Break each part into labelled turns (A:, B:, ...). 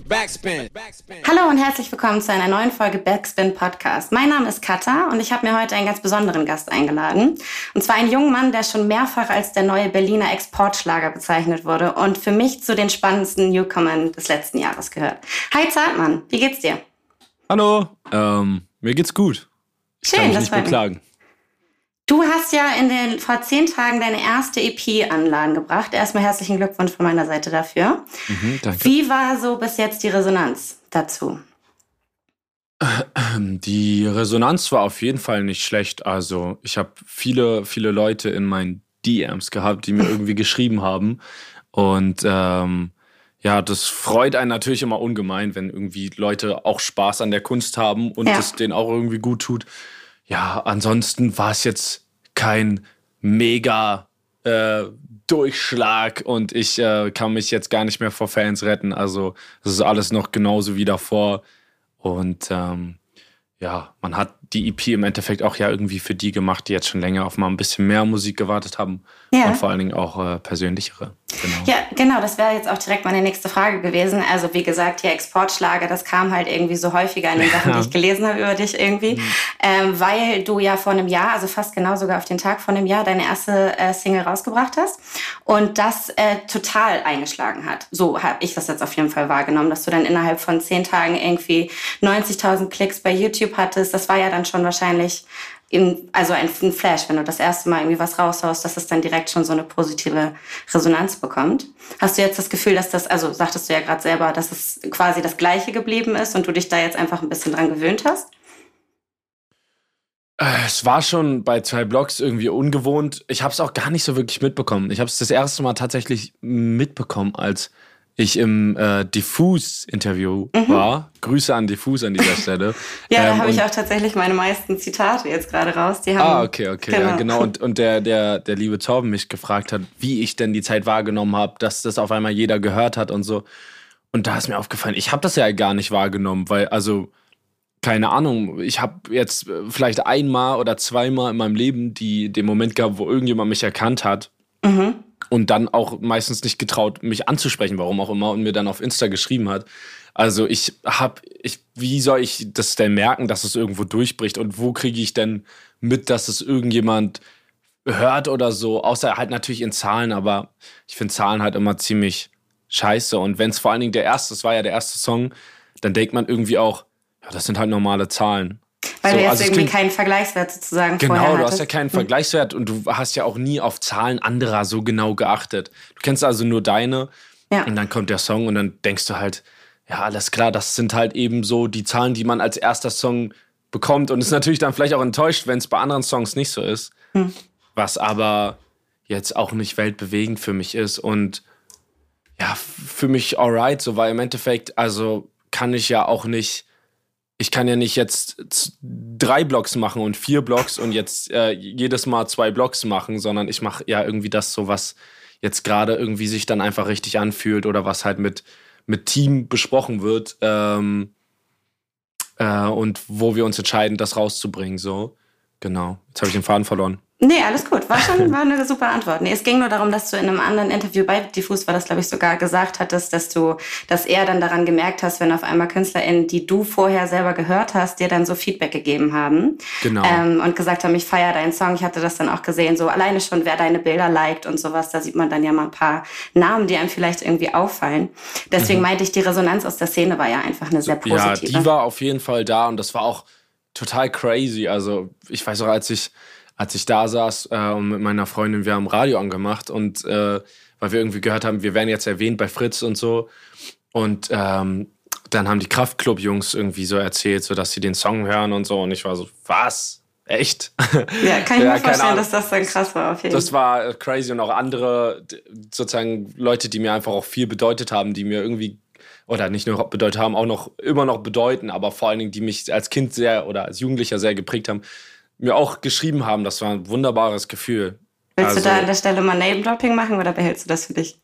A: Backspin. Hallo und herzlich willkommen zu einer neuen Folge Backspin Podcast. Mein Name ist Katha und ich habe mir heute einen ganz besonderen Gast eingeladen. Und zwar einen jungen Mann, der schon mehrfach als der neue Berliner Exportschlager bezeichnet wurde und für mich zu den spannendsten Newcomern des letzten Jahres gehört. Hi Zartmann, wie geht's dir?
B: Hallo, ähm, mir geht's gut.
A: Ich Schön, kann mich das nicht beklagen. Du hast ja in den, vor zehn Tagen deine erste EP anladen gebracht. Erstmal herzlichen Glückwunsch von meiner Seite dafür. Mhm, danke. Wie war so bis jetzt die Resonanz dazu?
B: Die Resonanz war auf jeden Fall nicht schlecht. Also ich habe viele, viele Leute in meinen DMs gehabt, die mir irgendwie geschrieben haben. Und ähm, ja, das freut einen natürlich immer ungemein, wenn irgendwie Leute auch Spaß an der Kunst haben und es ja. denen auch irgendwie gut tut ja, ansonsten war es jetzt kein mega äh, Durchschlag und ich äh, kann mich jetzt gar nicht mehr vor Fans retten. Also es ist alles noch genauso wie davor. Und ähm, ja, man hat die EP im Endeffekt auch ja irgendwie für die gemacht, die jetzt schon länger auf mal ein bisschen mehr Musik gewartet haben ja. und vor allen Dingen auch äh, persönlichere.
A: Genau. Ja, genau, das wäre jetzt auch direkt meine nächste Frage gewesen. Also wie gesagt, hier Exportschlager, das kam halt irgendwie so häufiger in den Sachen, die ich gelesen habe über dich irgendwie, mhm. ähm, weil du ja vor einem Jahr, also fast genau sogar auf den Tag vor einem Jahr, deine erste äh, Single rausgebracht hast und das äh, total eingeschlagen hat. So habe ich das jetzt auf jeden Fall wahrgenommen, dass du dann innerhalb von zehn Tagen irgendwie 90.000 Klicks bei YouTube hattest. Das war ja dann schon wahrscheinlich in, also ein, ein Flash, wenn du das erste Mal irgendwie was raushaust, dass es dann direkt schon so eine positive Resonanz bekommt. Hast du jetzt das Gefühl, dass das, also sagtest du ja gerade selber, dass es quasi das Gleiche geblieben ist und du dich da jetzt einfach ein bisschen dran gewöhnt hast?
B: Äh, es war schon bei zwei Blogs irgendwie ungewohnt. Ich habe es auch gar nicht so wirklich mitbekommen. Ich habe es das erste Mal tatsächlich mitbekommen, als ich im äh, Diffus-Interview mhm. war. Grüße an Diffus an dieser Stelle.
A: ja, ähm, da habe ich auch tatsächlich meine meisten Zitate jetzt gerade raus.
B: Die haben, ah, okay, okay, genau. Ja, genau. Und, und der, der, der liebe Torben mich gefragt hat, wie ich denn die Zeit wahrgenommen habe, dass das auf einmal jeder gehört hat und so. Und da ist mir aufgefallen, ich habe das ja gar nicht wahrgenommen, weil, also, keine Ahnung, ich habe jetzt äh, vielleicht einmal oder zweimal in meinem Leben die, den Moment gehabt, wo irgendjemand mich erkannt hat. Mhm und dann auch meistens nicht getraut, mich anzusprechen, warum auch immer, und mir dann auf Insta geschrieben hat. Also ich habe, ich, wie soll ich das denn merken, dass es irgendwo durchbricht und wo kriege ich denn mit, dass es irgendjemand hört oder so, außer halt natürlich in Zahlen, aber ich finde Zahlen halt immer ziemlich scheiße und wenn es vor allen Dingen der erste, das war ja der erste Song, dann denkt man irgendwie auch, ja, das sind halt normale Zahlen.
A: Weil so, du jetzt also irgendwie keinen Vergleichswert sozusagen
B: Genau, du hattest. hast ja keinen. Vergleichswert und du hast ja auch nie auf Zahlen anderer so genau geachtet. Du kennst also nur deine ja. und dann kommt der Song und dann denkst du halt, ja, alles klar, das sind halt eben so die Zahlen, die man als erster Song bekommt und ist natürlich dann vielleicht auch enttäuscht, wenn es bei anderen Songs nicht so ist. Hm. Was aber jetzt auch nicht weltbewegend für mich ist und ja, für mich alright, so weil im Endeffekt, also kann ich ja auch nicht ich kann ja nicht jetzt drei Blocks machen und vier Blocks und jetzt äh, jedes Mal zwei Blocks machen, sondern ich mache ja irgendwie das so, was jetzt gerade irgendwie sich dann einfach richtig anfühlt oder was halt mit, mit Team besprochen wird ähm, äh, und wo wir uns entscheiden, das rauszubringen. So, genau. Jetzt habe ich den Faden verloren.
A: Nee, alles gut. War schon war eine super Antwort. Nee, es ging nur darum, dass du in einem anderen Interview bei Diffus war das, glaube ich, sogar gesagt hattest, dass du, dass er dann daran gemerkt hast, wenn auf einmal KünstlerInnen, die du vorher selber gehört hast, dir dann so Feedback gegeben haben. Genau. Ähm, und gesagt haben, ich feiere deinen Song. Ich hatte das dann auch gesehen, so alleine schon, wer deine Bilder liked und sowas. Da sieht man dann ja mal ein paar Namen, die einem vielleicht irgendwie auffallen. Deswegen mhm. meinte ich, die Resonanz aus der Szene war ja einfach eine sehr positive.
B: Ja, die war auf jeden Fall da und das war auch total crazy. Also ich weiß auch, als ich als ich da saß äh, und mit meiner Freundin, wir haben Radio angemacht und äh, weil wir irgendwie gehört haben, wir werden jetzt erwähnt bei Fritz und so. Und ähm, dann haben die Kraftclub-Jungs irgendwie so erzählt, so dass sie den Song hören und so. Und ich war so, was? Echt?
A: Ja, kann ich ja, mir vorstellen, dass das dann krass war.
B: Auf jeden. Das war crazy und auch andere sozusagen Leute, die mir einfach auch viel bedeutet haben, die mir irgendwie oder nicht nur bedeutet haben, auch noch immer noch bedeuten, aber vor allen Dingen, die mich als Kind sehr oder als Jugendlicher sehr geprägt haben, mir auch geschrieben haben. Das war ein wunderbares Gefühl.
A: Willst also, du da an der Stelle mal Name-Dropping machen oder behältst du das für dich?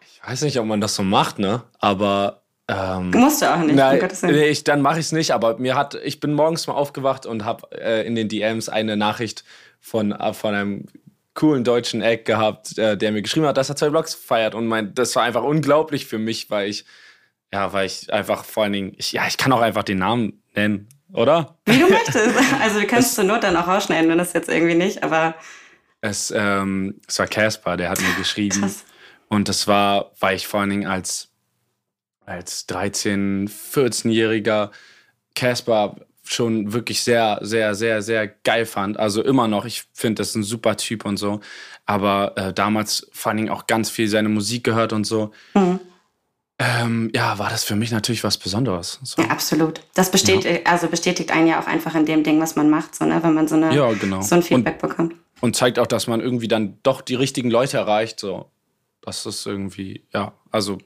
B: Ich weiß nicht, ob man das so macht, ne? Aber. Ähm,
A: Musst du auch nicht.
B: Nein, nee, ich, dann mache ich es nicht. Aber mir hat, ich bin morgens mal aufgewacht und habe äh, in den DMs eine Nachricht von, äh, von einem coolen deutschen Eck gehabt, äh, der mir geschrieben hat, dass er zwei Blogs feiert. Und mein, das war einfach unglaublich für mich, weil ich Ja, weil ich einfach vor allen Dingen, ich, ja, ich kann auch einfach den Namen nennen, oder?
A: Wie du möchtest. Also du kannst zur Not dann auch rausschneiden, wenn das jetzt irgendwie nicht, aber.
B: Es, ähm, es war Caspar, der hat mir geschrieben. Krass. Und das war, weil ich vor allen Dingen als, als 13-, 14-Jähriger Caspar schon wirklich sehr, sehr, sehr, sehr geil fand. Also immer noch, ich finde, das ist ein super Typ und so. Aber äh, damals vor allen Dingen auch ganz viel seine Musik gehört und so. Mhm. Ähm, ja, war das für mich natürlich was Besonderes.
A: So. Ja, absolut. Das bestätigt, ja. also bestätigt einen ja auch einfach in dem Ding, was man macht, so, ne? wenn man so, eine,
B: ja, genau.
A: so ein Feedback und, bekommt.
B: Und zeigt auch, dass man irgendwie dann doch die richtigen Leute erreicht. So. Das ist irgendwie, ja, also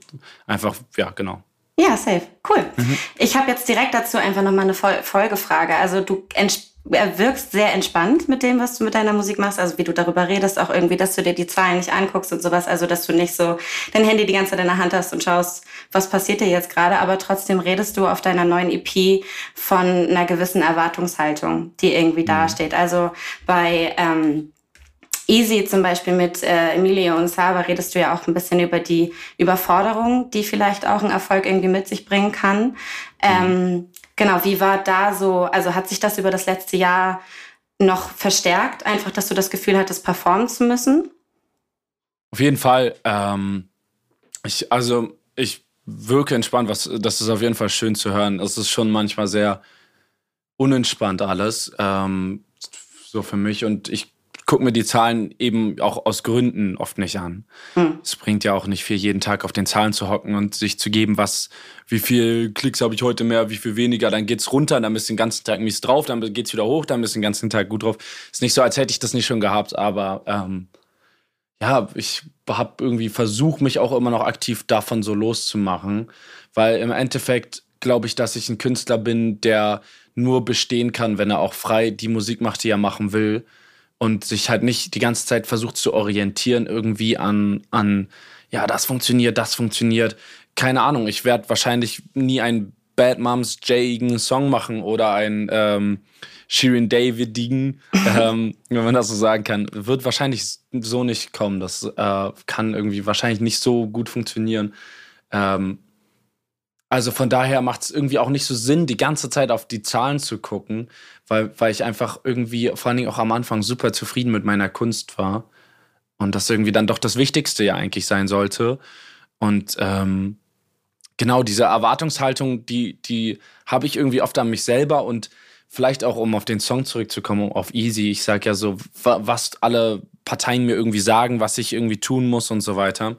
B: einfach, ja, genau.
A: Ja, safe. Cool. Mhm. Ich habe jetzt direkt dazu einfach nochmal eine Folgefrage. Also du wirkst sehr entspannt mit dem, was du mit deiner Musik machst, also wie du darüber redest, auch irgendwie, dass du dir die Zahlen nicht anguckst und sowas, also dass du nicht so dein Handy die ganze Zeit in der Hand hast und schaust, was passiert dir jetzt gerade, aber trotzdem redest du auf deiner neuen EP von einer gewissen Erwartungshaltung, die irgendwie mhm. dasteht. Also bei ähm, Easy zum Beispiel mit äh, Emilio und Saba redest du ja auch ein bisschen über die Überforderung, die vielleicht auch ein Erfolg irgendwie mit sich bringen kann. Ähm, genau, wie war da so, also hat sich das über das letzte Jahr noch verstärkt, einfach, dass du das Gefühl hattest, performen zu müssen?
B: Auf jeden Fall. Ähm, ich, also ich wirke entspannt, was, das ist auf jeden Fall schön zu hören. Es ist schon manchmal sehr unentspannt alles, ähm, so für mich. Und ich gucke mir die Zahlen eben auch aus Gründen oft nicht an. Hm. Es bringt ja auch nicht viel, jeden Tag auf den Zahlen zu hocken und sich zu geben, was, wie viel Klicks habe ich heute mehr, wie viel weniger, dann geht's runter, dann bist du den ganzen Tag mies drauf, dann geht's wieder hoch, dann bist du den ganzen Tag gut drauf. Ist nicht so, als hätte ich das nicht schon gehabt, aber ähm, ja, ich habe irgendwie versucht, mich auch immer noch aktiv davon so loszumachen, weil im Endeffekt glaube ich, dass ich ein Künstler bin, der nur bestehen kann, wenn er auch frei die Musik macht, die er machen will und sich halt nicht die ganze Zeit versucht zu orientieren irgendwie an, an ja, das funktioniert, das funktioniert. Keine Ahnung, ich werde wahrscheinlich nie ein Bad Moms Jagen Song machen oder ein ähm, Shirin Davidigen, ähm, wenn man das so sagen kann. Wird wahrscheinlich so nicht kommen. Das äh, kann irgendwie wahrscheinlich nicht so gut funktionieren. Ähm, also von daher macht es irgendwie auch nicht so Sinn, die ganze Zeit auf die Zahlen zu gucken, weil, weil ich einfach irgendwie, vor allen Dingen auch am Anfang, super zufrieden mit meiner Kunst war. Und das irgendwie dann doch das Wichtigste ja eigentlich sein sollte. Und ähm, genau diese Erwartungshaltung, die, die habe ich irgendwie oft an mich selber und vielleicht auch, um auf den Song zurückzukommen, auf Easy. Ich sage ja so, was alle Parteien mir irgendwie sagen, was ich irgendwie tun muss und so weiter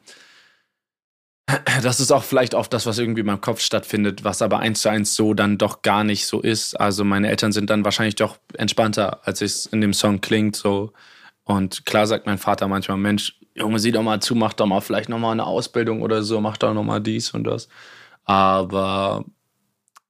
B: das ist auch vielleicht oft das, was irgendwie in meinem Kopf stattfindet, was aber eins zu eins so dann doch gar nicht so ist. Also meine Eltern sind dann wahrscheinlich doch entspannter, als es in dem Song klingt. So. Und klar sagt mein Vater manchmal, Mensch, Junge, sieh doch mal zu, mach doch mal vielleicht nochmal eine Ausbildung oder so, mach doch nochmal dies und das. Aber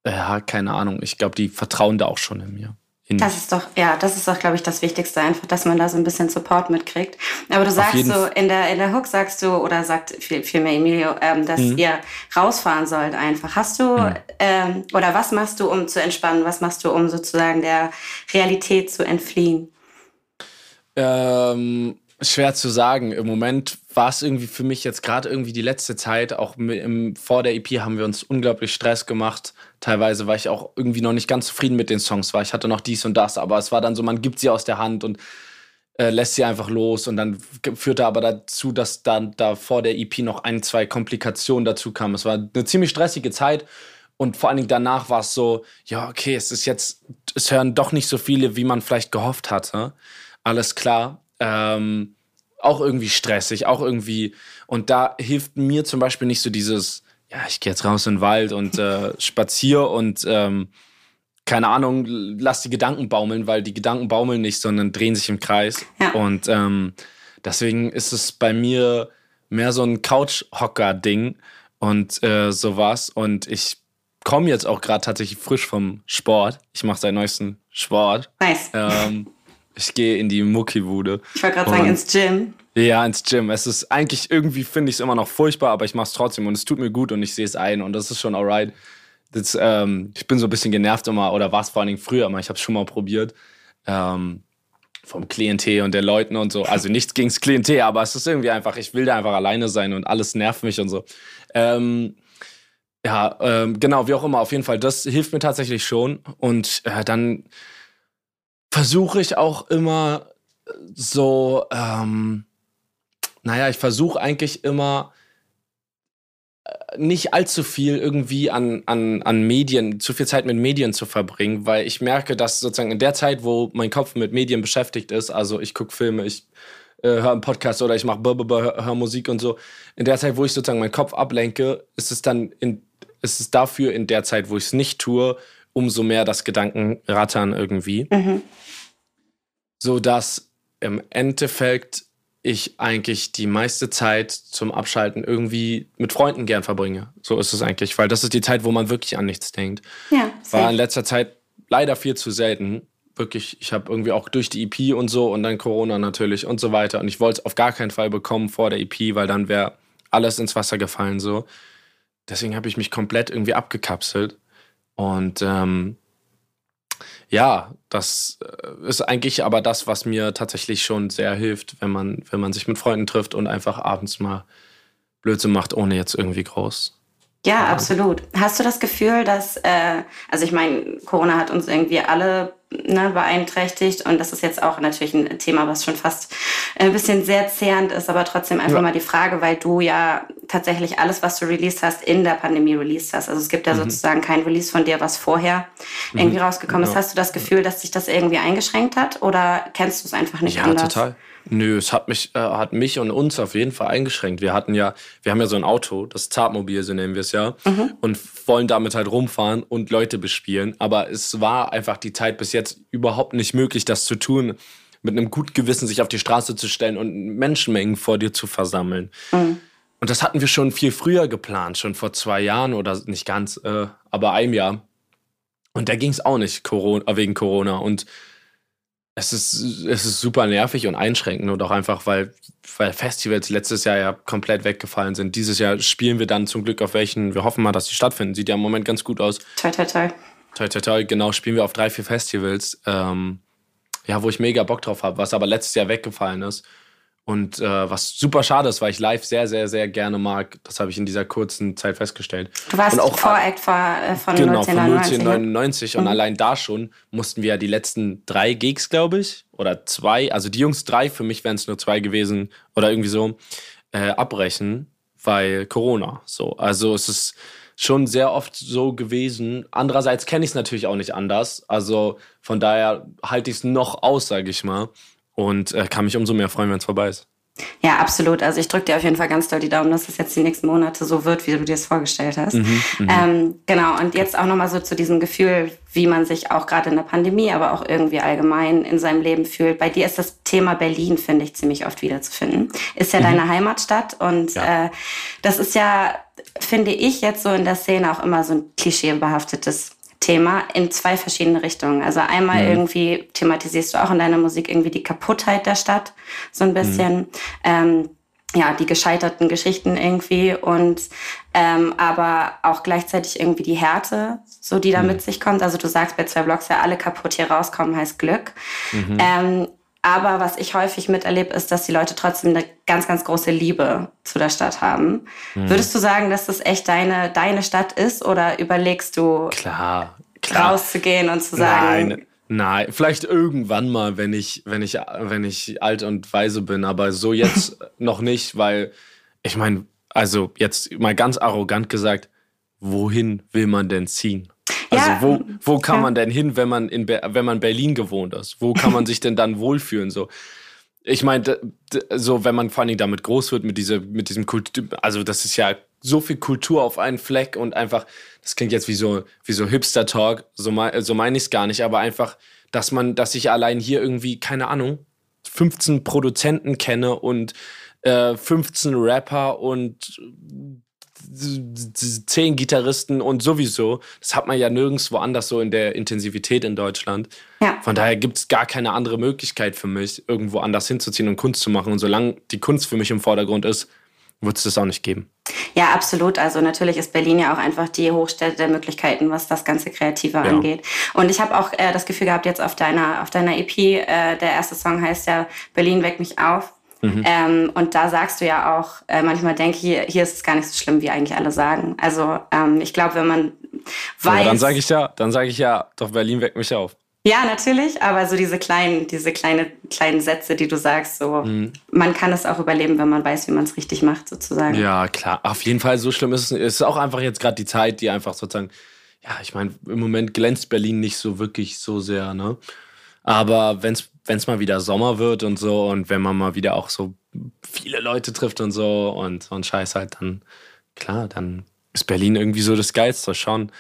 B: ja, keine Ahnung. Ich glaube, die vertrauen da auch schon in mir.
A: Das ist doch, ja, das ist doch, glaube ich, das Wichtigste einfach, dass man da so ein bisschen Support mitkriegt. Aber du sagst so, in der, in der Hook sagst du, oder sagt viel, vielmehr Emilio, ähm, dass mhm. ihr rausfahren sollt einfach. Hast du, mhm. ähm, oder was machst du, um zu entspannen? Was machst du, um sozusagen der Realität zu entfliehen?
B: Ähm, schwer zu sagen. Im Moment war es irgendwie für mich jetzt gerade irgendwie die letzte Zeit, auch im, vor der EP haben wir uns unglaublich Stress gemacht. Teilweise war ich auch irgendwie noch nicht ganz zufrieden mit den Songs, weil ich hatte noch dies und das, aber es war dann so, man gibt sie aus der Hand und äh, lässt sie einfach los und dann führte aber dazu, dass dann da vor der EP noch ein, zwei Komplikationen dazu kamen. Es war eine ziemlich stressige Zeit und vor allen Dingen danach war es so, ja, okay, es ist jetzt, es hören doch nicht so viele, wie man vielleicht gehofft hatte. Alles klar. Ähm, auch irgendwie stressig, auch irgendwie. Und da hilft mir zum Beispiel nicht so dieses, ja, ich gehe jetzt raus in den Wald und äh, spaziere und ähm, keine Ahnung, lass die Gedanken baumeln, weil die Gedanken baumeln nicht, sondern drehen sich im Kreis. Ja. Und ähm, deswegen ist es bei mir mehr so ein Couch-Hocker-Ding und äh, sowas. Und ich komme jetzt auch gerade tatsächlich frisch vom Sport. Ich mache seit neuesten Sport.
A: Nice.
B: Ähm, ich gehe in die Muckibude.
A: Ich wollte gerade sagen, ins Gym.
B: Ja, ins Gym. Es ist eigentlich irgendwie finde ich es immer noch furchtbar, aber ich mache es trotzdem und es tut mir gut und ich sehe es ein und das ist schon alright. Das, ähm, ich bin so ein bisschen genervt immer, oder war es vor allen Dingen früher immer, ich habe es schon mal probiert. Ähm, vom Klientel und der Leuten und so. Also nichts gegens Klientel, aber es ist irgendwie einfach, ich will da einfach alleine sein und alles nervt mich und so. Ähm, Ja, ähm, genau, wie auch immer, auf jeden Fall. Das hilft mir tatsächlich schon. Und äh, dann versuche ich auch immer so, ähm, naja, ich versuche eigentlich immer äh, nicht allzu viel irgendwie an, an, an Medien, zu viel Zeit mit Medien zu verbringen, weil ich merke, dass sozusagen in der Zeit, wo mein Kopf mit Medien beschäftigt ist, also ich gucke Filme, ich äh, höre einen Podcast oder ich mache höre Musik und so, in der Zeit, wo ich sozusagen meinen Kopf ablenke, ist es dann in ist es dafür in der Zeit, wo ich es nicht tue, umso mehr das Gedankenrattern irgendwie. Mhm. So dass im Endeffekt ich eigentlich die meiste Zeit zum Abschalten irgendwie mit Freunden gern verbringe. So ist es eigentlich, weil das ist die Zeit, wo man wirklich an nichts denkt. Ja, War in letzter Zeit leider viel zu selten. Wirklich, ich habe irgendwie auch durch die EP und so und dann Corona natürlich und so weiter. Und ich wollte es auf gar keinen Fall bekommen vor der EP, weil dann wäre alles ins Wasser gefallen so. Deswegen habe ich mich komplett irgendwie abgekapselt. Und ähm, ja, das äh, ist eigentlich aber das, was mir tatsächlich schon sehr hilft, wenn man, wenn man sich mit Freunden trifft und einfach abends mal Blödsinn macht, ohne jetzt irgendwie groß.
A: Ja, absolut. Hast du das Gefühl, dass, äh, also ich meine, Corona hat uns irgendwie alle ne, beeinträchtigt. Und das ist jetzt auch natürlich ein Thema, was schon fast ein bisschen sehr zehrend ist, aber trotzdem einfach ja. mal die Frage, weil du ja tatsächlich alles, was du released hast, in der Pandemie released hast. Also es gibt ja mhm. sozusagen kein Release von dir, was vorher mhm. irgendwie rausgekommen genau. ist. Hast du das Gefühl, dass sich das irgendwie eingeschränkt hat oder kennst du es einfach nicht
B: ja,
A: anders?
B: Ja, total. Nö, es hat mich, äh, hat mich und uns auf jeden Fall eingeschränkt. Wir hatten ja, wir haben ja so ein Auto, das Zartmobil, so nennen wir es ja, mhm. und wollen damit halt rumfahren und Leute bespielen. Aber es war einfach die Zeit bis jetzt überhaupt nicht möglich, das zu tun, mit einem guten Gewissen sich auf die Straße zu stellen und Menschenmengen vor dir zu versammeln. Mhm. Und das hatten wir schon viel früher geplant, schon vor zwei Jahren oder nicht ganz, äh, aber einem Jahr. Und da ging es auch nicht Corona, wegen Corona. Und es ist, es ist super nervig und einschränkend und auch einfach, weil, weil Festivals letztes Jahr ja komplett weggefallen sind. Dieses Jahr spielen wir dann zum Glück auf welchen, wir hoffen mal, dass die stattfinden. Sieht ja im Moment ganz gut aus.
A: Toi, toi, toi.
B: Toi, toi, toi, genau, spielen wir auf drei, vier Festivals. Ähm, ja, wo ich mega Bock drauf habe, was aber letztes Jahr weggefallen ist. Und äh, was super schade ist, weil ich live sehr, sehr, sehr gerne mag. Das habe ich in dieser kurzen Zeit festgestellt.
A: Du warst
B: und auch,
A: Voract vor, äh, von
B: genau, 1999. Von 1999 und mhm. allein da schon mussten wir ja die letzten drei Gigs, glaube ich, oder zwei, also die Jungs drei, für mich wären es nur zwei gewesen oder irgendwie so, äh, abbrechen, weil Corona. So, also es ist schon sehr oft so gewesen. Andererseits kenne ich es natürlich auch nicht anders. Also von daher halte ich es noch aus, sage ich mal und äh, kann mich umso mehr freuen, wenn es vorbei ist.
A: Ja, absolut. Also ich drücke dir auf jeden Fall ganz doll die Daumen, dass es jetzt die nächsten Monate so wird, wie du dir es vorgestellt hast. Mhm, mhm. ähm, genau, und jetzt auch nochmal so zu diesem Gefühl, wie man sich auch gerade in der Pandemie, aber auch irgendwie allgemein in seinem Leben fühlt. Bei dir ist das Thema Berlin, finde ich, ziemlich oft wiederzufinden. Ist ja mhm. deine Heimatstadt und ja. äh, das ist ja, finde ich, jetzt so in der Szene auch immer so ein klischeebehaftetes Thema in zwei verschiedene Richtungen. Also einmal mhm. irgendwie thematisierst du auch in deiner Musik irgendwie die Kaputtheit der Stadt, so ein bisschen. Mhm. Ähm, ja, die gescheiterten Geschichten irgendwie und ähm, aber auch gleichzeitig irgendwie die Härte, so die da mhm. mit sich kommt. Also du sagst bei zwei Blogs ja, alle kaputt hier rauskommen heißt Glück. Mhm. Ähm, aber was ich häufig miterlebe, ist, dass die Leute trotzdem eine ganz, ganz große Liebe zu der Stadt haben. Mhm. Würdest du sagen, dass das echt deine, deine Stadt ist oder überlegst du,
B: klar, klar.
A: rauszugehen und zu sagen,
B: Nein. Nein, vielleicht irgendwann mal, wenn ich, wenn ich, wenn ich alt und weise bin, aber so jetzt noch nicht, weil ich meine, also jetzt mal ganz arrogant gesagt, wohin will man denn ziehen? Also ja, wo, wo kann ja. man denn hin, wenn man in wenn man Berlin gewohnt ist? Wo kann man sich denn dann wohlfühlen? So, ich meine, so wenn man vor allem damit groß wird mit dieser, mit diesem Kultur, also das ist ja so viel Kultur auf einen Fleck und einfach, das klingt jetzt wie so wie so Hipster Talk, so, so meine ich es gar nicht, aber einfach, dass man, dass ich allein hier irgendwie keine Ahnung 15 Produzenten kenne und äh, 15 Rapper und zehn Gitarristen und sowieso. Das hat man ja nirgendwo anders so in der Intensivität in Deutschland. Ja. Von daher gibt es gar keine andere Möglichkeit für mich, irgendwo anders hinzuziehen und Kunst zu machen. Und solange die Kunst für mich im Vordergrund ist, wird es das auch nicht geben.
A: Ja, absolut. Also natürlich ist Berlin ja auch einfach die Hochstätte der Möglichkeiten, was das ganze Kreative ja. angeht. Und ich habe auch äh, das Gefühl gehabt, jetzt auf deiner, auf deiner EP, äh, der erste Song heißt ja Berlin weckt mich auf Mhm. Ähm, und da sagst du ja auch, äh, manchmal denke ich, hier, hier ist es gar nicht so schlimm, wie eigentlich alle sagen. Also ähm, ich glaube, wenn man weiß.
B: Ja, dann sage ich ja, dann sage ich ja, doch Berlin weckt mich auf.
A: Ja, natürlich, aber so diese kleinen, diese kleine, kleinen Sätze, die du sagst, so, mhm. man kann es auch überleben, wenn man weiß, wie man es richtig macht, sozusagen.
B: Ja, klar. Auf jeden Fall, so schlimm ist es. Es ist auch einfach jetzt gerade die Zeit, die einfach sozusagen, ja, ich meine, im Moment glänzt Berlin nicht so wirklich so sehr, ne? Aber wenn es mal wieder Sommer wird und so und wenn man mal wieder auch so viele Leute trifft und so und so ein Scheiß halt, dann, klar, dann ist Berlin irgendwie so das Geilste schon.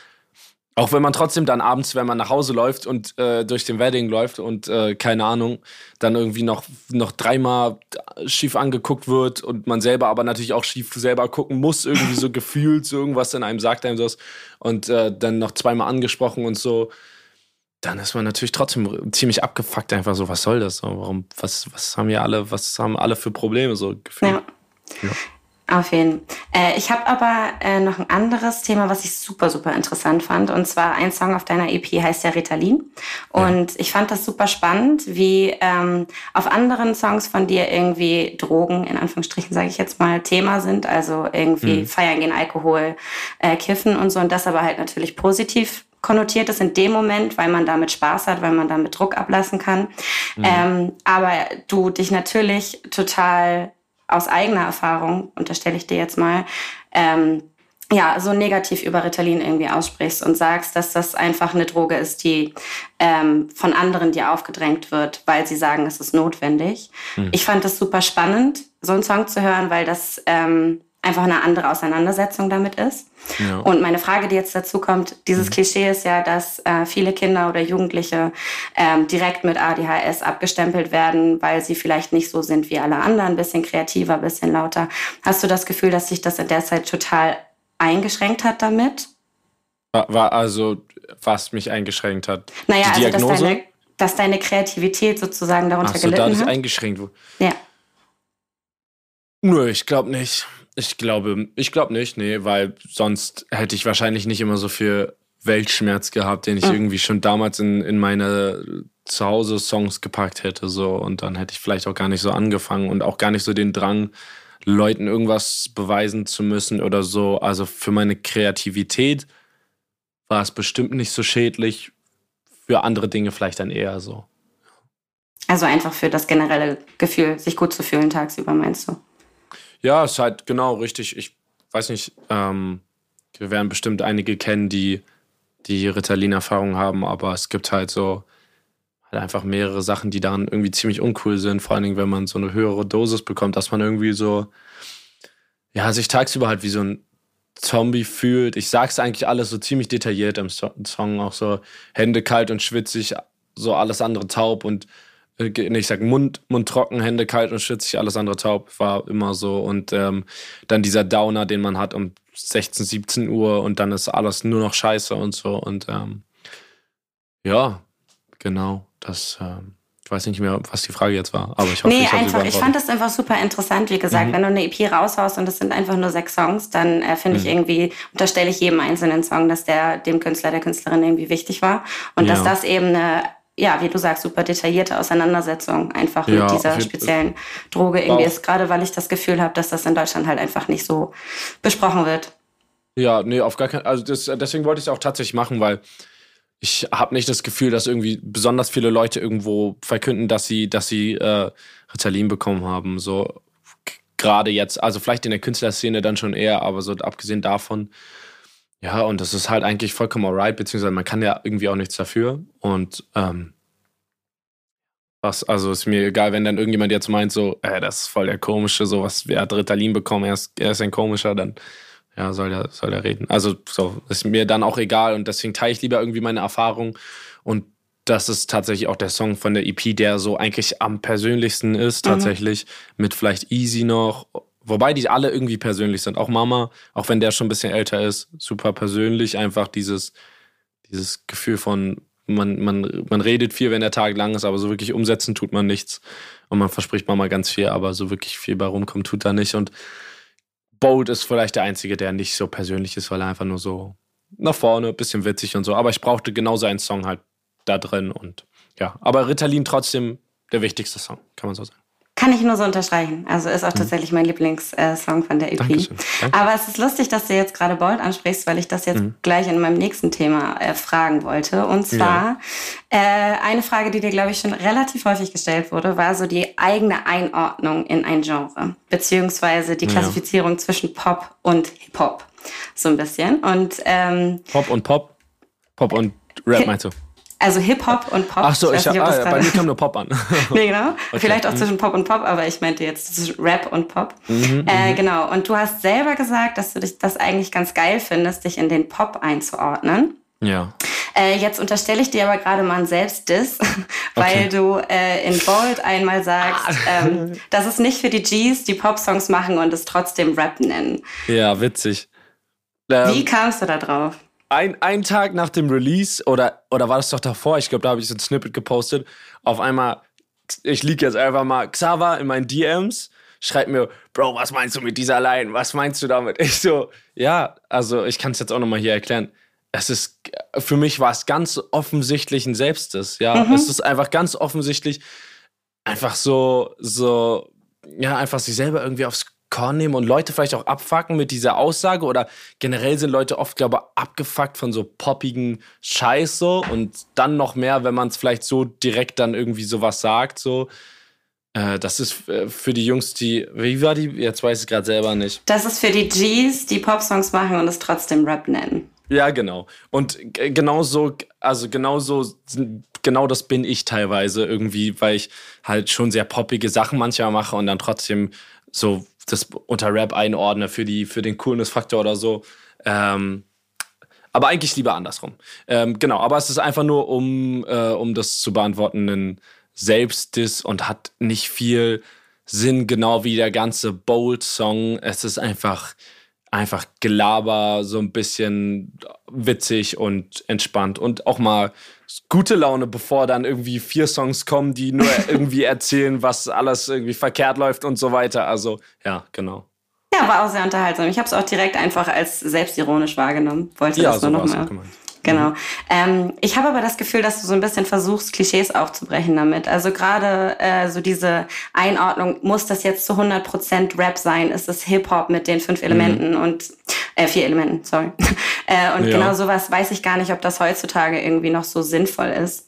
B: Auch wenn man trotzdem dann abends, wenn man nach Hause läuft und äh, durch den Wedding läuft und äh, keine Ahnung, dann irgendwie noch, noch dreimal schief angeguckt wird und man selber aber natürlich auch schief selber gucken muss, irgendwie so gefühlt, so irgendwas in einem sagt einem das und äh, dann noch zweimal angesprochen und so, dann ist man natürlich trotzdem ziemlich abgefuckt, einfach so, was soll das? So, warum, was, was haben wir alle, was haben alle für Probleme so gefühlt? Ja.
A: ja. Auf jeden Fall. Äh, ich habe aber äh, noch ein anderes Thema, was ich super, super interessant fand. Und zwar ein Song auf deiner EP heißt ja Ritalin. Und ja. ich fand das super spannend, wie ähm, auf anderen Songs von dir irgendwie Drogen, in Anführungsstrichen sage ich jetzt mal, Thema sind. Also irgendwie mhm. feiern gehen, Alkohol, äh, Kiffen und so. Und das aber halt natürlich positiv konnotiert ist in dem Moment, weil man damit Spaß hat, weil man damit Druck ablassen kann. Mhm. Ähm, aber du dich natürlich total aus eigener Erfahrung, unterstelle ich dir jetzt mal, ähm, ja, so negativ über Ritalin irgendwie aussprichst und sagst, dass das einfach eine Droge ist, die ähm, von anderen dir aufgedrängt wird, weil sie sagen, es ist notwendig. Mhm. Ich fand das super spannend, so einen Song zu hören, weil das ähm, einfach eine andere Auseinandersetzung damit ist. Ja. Und meine Frage, die jetzt dazu kommt, dieses mhm. Klischee ist ja, dass äh, viele Kinder oder Jugendliche ähm, direkt mit ADHS abgestempelt werden, weil sie vielleicht nicht so sind wie alle anderen, ein bisschen kreativer, ein bisschen lauter. Hast du das Gefühl, dass sich das in der Zeit total eingeschränkt hat damit?
B: War also, was mich eingeschränkt hat?
A: Naja, Die also, dass deine, dass deine Kreativität sozusagen darunter Ach so, gelitten
B: dadurch
A: hat.
B: eingeschränkt wurde.
A: Ja.
B: Nö, ich glaube nicht. Ich glaube, ich glaube nicht, nee, weil sonst hätte ich wahrscheinlich nicht immer so viel Weltschmerz gehabt, den ich mhm. irgendwie schon damals in, in meine Zuhause-Songs gepackt hätte. So. Und dann hätte ich vielleicht auch gar nicht so angefangen und auch gar nicht so den Drang, Leuten irgendwas beweisen zu müssen oder so. Also für meine Kreativität war es bestimmt nicht so schädlich. Für andere Dinge vielleicht dann eher so.
A: Also einfach für das generelle Gefühl, sich gut zu fühlen tagsüber, meinst du?
B: Ja, ist halt genau richtig. Ich weiß nicht, ähm, wir werden bestimmt einige kennen, die die Ritalin-Erfahrung haben, aber es gibt halt so halt einfach mehrere Sachen, die dann irgendwie ziemlich uncool sind. Vor allen Dingen, wenn man so eine höhere Dosis bekommt, dass man irgendwie so, ja, sich tagsüber halt wie so ein Zombie fühlt. Ich sag's eigentlich alles so ziemlich detailliert im Song, auch so Hände kalt und schwitzig, so alles andere taub und nee, ich sag Mund, Mund trocken, Hände kalt und schwitzig, alles andere taub, war immer so. Und ähm, dann dieser Downer, den man hat um 16, 17 Uhr und dann ist alles nur noch scheiße und so. Und ähm, ja, genau, das. Ähm, ich weiß nicht mehr, was die Frage jetzt war, aber ich hoffe,
A: nee,
B: ich
A: einfach. Ich fand das einfach super interessant. Wie gesagt, mhm. wenn du eine EP raushaust und es sind einfach nur sechs Songs, dann äh, finde mhm. ich irgendwie, unterstelle ich jedem einzelnen Song, dass der dem Künstler, der Künstlerin irgendwie wichtig war und ja. dass das eben eine ja, wie du sagst, super detaillierte Auseinandersetzung einfach ja, mit dieser speziellen Droge irgendwie ist. Gerade weil ich das Gefühl habe, dass das in Deutschland halt einfach nicht so besprochen wird.
B: Ja, nee, auf gar keinen Also das, deswegen wollte ich es auch tatsächlich machen, weil ich habe nicht das Gefühl, dass irgendwie besonders viele Leute irgendwo verkünden, dass sie, dass sie äh, Ritalin bekommen haben. So gerade jetzt, also vielleicht in der Künstlerszene dann schon eher, aber so abgesehen davon ja, und das ist halt eigentlich vollkommen alright, beziehungsweise man kann ja irgendwie auch nichts dafür. Und ähm, was, also ist mir egal, wenn dann irgendjemand jetzt meint, so, äh, das ist voll der komische, sowas, wer hat Ritalin bekommen, er ist, er ist ein komischer, dann ja, soll der, soll der reden. Also so, ist mir dann auch egal und deswegen teile ich lieber irgendwie meine Erfahrung. Und das ist tatsächlich auch der Song von der EP, der so eigentlich am persönlichsten ist, mhm. tatsächlich, mhm. mit vielleicht Easy noch Wobei die alle irgendwie persönlich sind. Auch Mama, auch wenn der schon ein bisschen älter ist, super persönlich. Einfach dieses, dieses Gefühl von, man, man, man redet viel, wenn der Tag lang ist, aber so wirklich umsetzen tut man nichts. Und man verspricht Mama ganz viel, aber so wirklich viel bei rumkommt tut er nicht. Und Bold ist vielleicht der Einzige, der nicht so persönlich ist, weil er einfach nur so nach vorne, bisschen witzig und so. Aber ich brauchte genauso einen Song halt da drin und ja. Aber Ritalin trotzdem der wichtigste Song, kann man so sagen.
A: Kann ich nur so unterstreichen. Also ist auch mhm. tatsächlich mein Lieblingssong von der EP. Dankeschön. Danke. Aber es ist lustig, dass du jetzt gerade Bold ansprichst, weil ich das jetzt mhm. gleich in meinem nächsten Thema äh, fragen wollte. Und zwar ja. äh, eine Frage, die dir, glaube ich, schon relativ häufig gestellt wurde, war so die eigene Einordnung in ein Genre, beziehungsweise die Klassifizierung ja. zwischen Pop und Hip-Hop. So ein bisschen. Und ähm,
B: Pop und Pop? Pop und Rap meinst du?
A: Also Hip-Hop und Pop.
B: Ach so, ich, ich hab, ah, bei mir kam nur Pop an.
A: nee, genau. Okay. Vielleicht auch mhm. zwischen Pop und Pop, aber ich meinte jetzt zwischen Rap und Pop. Mhm, äh, mhm. genau. Und du hast selber gesagt, dass du dich das eigentlich ganz geil findest, dich in den Pop einzuordnen.
B: Ja.
A: Äh, jetzt unterstelle ich dir aber gerade mal einen Selbstdiss, weil okay. du äh, in Bold einmal sagst, ah. ähm, dass es nicht für die Gs, die Pop-Songs machen und es trotzdem Rap nennen.
B: Ja, witzig.
A: Ähm, Wie kamst du da drauf?
B: Ein, ein Tag nach dem Release, oder, oder war das doch davor, ich glaube, da habe ich so ein Snippet gepostet, auf einmal, ich liege jetzt einfach mal Xaver in meinen DMs, schreibt mir, Bro, was meinst du mit dieser Line? Was meinst du damit? Ich so, ja, also ich kann es jetzt auch nochmal hier erklären. Es ist, für mich war es ganz offensichtlich ein Selbstes, ja. Mhm. Es ist einfach ganz offensichtlich einfach so, so, ja, einfach sich selber irgendwie aufs Korn nehmen und Leute vielleicht auch abfacken mit dieser Aussage oder generell sind Leute oft, glaube ich, abgefuckt von so poppigen Scheiß so und dann noch mehr, wenn man es vielleicht so direkt dann irgendwie sowas sagt, so. Äh, das ist äh, für die Jungs, die, wie war die? Jetzt weiß ich gerade selber nicht.
A: Das ist für die Gs, die Popsongs machen und es trotzdem Rap nennen.
B: Ja, genau. Und genau so, also genau so, genau das bin ich teilweise irgendwie, weil ich halt schon sehr poppige Sachen manchmal mache und dann trotzdem so das unter Rap einordne für, die, für den Coolness-Faktor oder so. Ähm, aber eigentlich lieber andersrum. Ähm, genau, aber es ist einfach nur, um, äh, um das zu beantworten, ein Selbstdiss und hat nicht viel Sinn, genau wie der ganze Bold-Song. Es ist einfach, einfach Gelaber, so ein bisschen witzig und entspannt und auch mal gute Laune, bevor dann irgendwie vier Songs kommen, die nur irgendwie erzählen, was alles irgendwie verkehrt läuft und so weiter. Also ja, genau.
A: Ja, war auch sehr unterhaltsam. Ich habe es auch direkt einfach als selbstironisch wahrgenommen. Wollte ja, das nur so noch mal. Gemeint. Genau. Mhm. Ähm, ich habe aber das Gefühl, dass du so ein bisschen versuchst, Klischees aufzubrechen damit. Also gerade äh, so diese Einordnung, muss das jetzt zu 100% Rap sein? Ist es Hip-Hop mit den fünf Elementen mhm. und äh, vier Elementen, sorry. äh, und ja. genau sowas weiß ich gar nicht, ob das heutzutage irgendwie noch so sinnvoll ist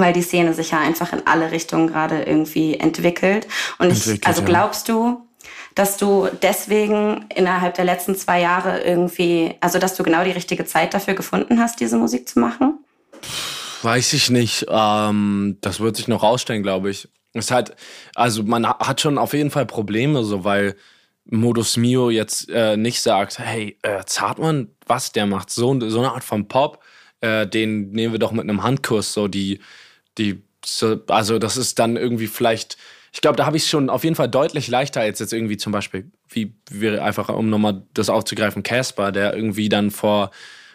A: weil die Szene sich ja einfach in alle Richtungen gerade irgendwie entwickelt. Und ich, also glaubst du, dass du deswegen innerhalb der letzten zwei Jahre irgendwie, also dass du genau die richtige Zeit dafür gefunden hast, diese Musik zu machen?
B: Weiß ich nicht. Ähm, das wird sich noch rausstellen, glaube ich. Es hat, also man hat schon auf jeden Fall Probleme, so weil Modus Mio jetzt äh, nicht sagt, hey, äh, Zartmann, was der macht, so, so eine Art von Pop, äh, den nehmen wir doch mit einem Handkurs, so die, die, so, also das ist dann irgendwie vielleicht ich glaube, da habe ich es schon auf jeden Fall deutlich leichter als jetzt irgendwie zum Beispiel, wie wäre einfach, um nochmal das aufzugreifen, Casper, der irgendwie dann vor,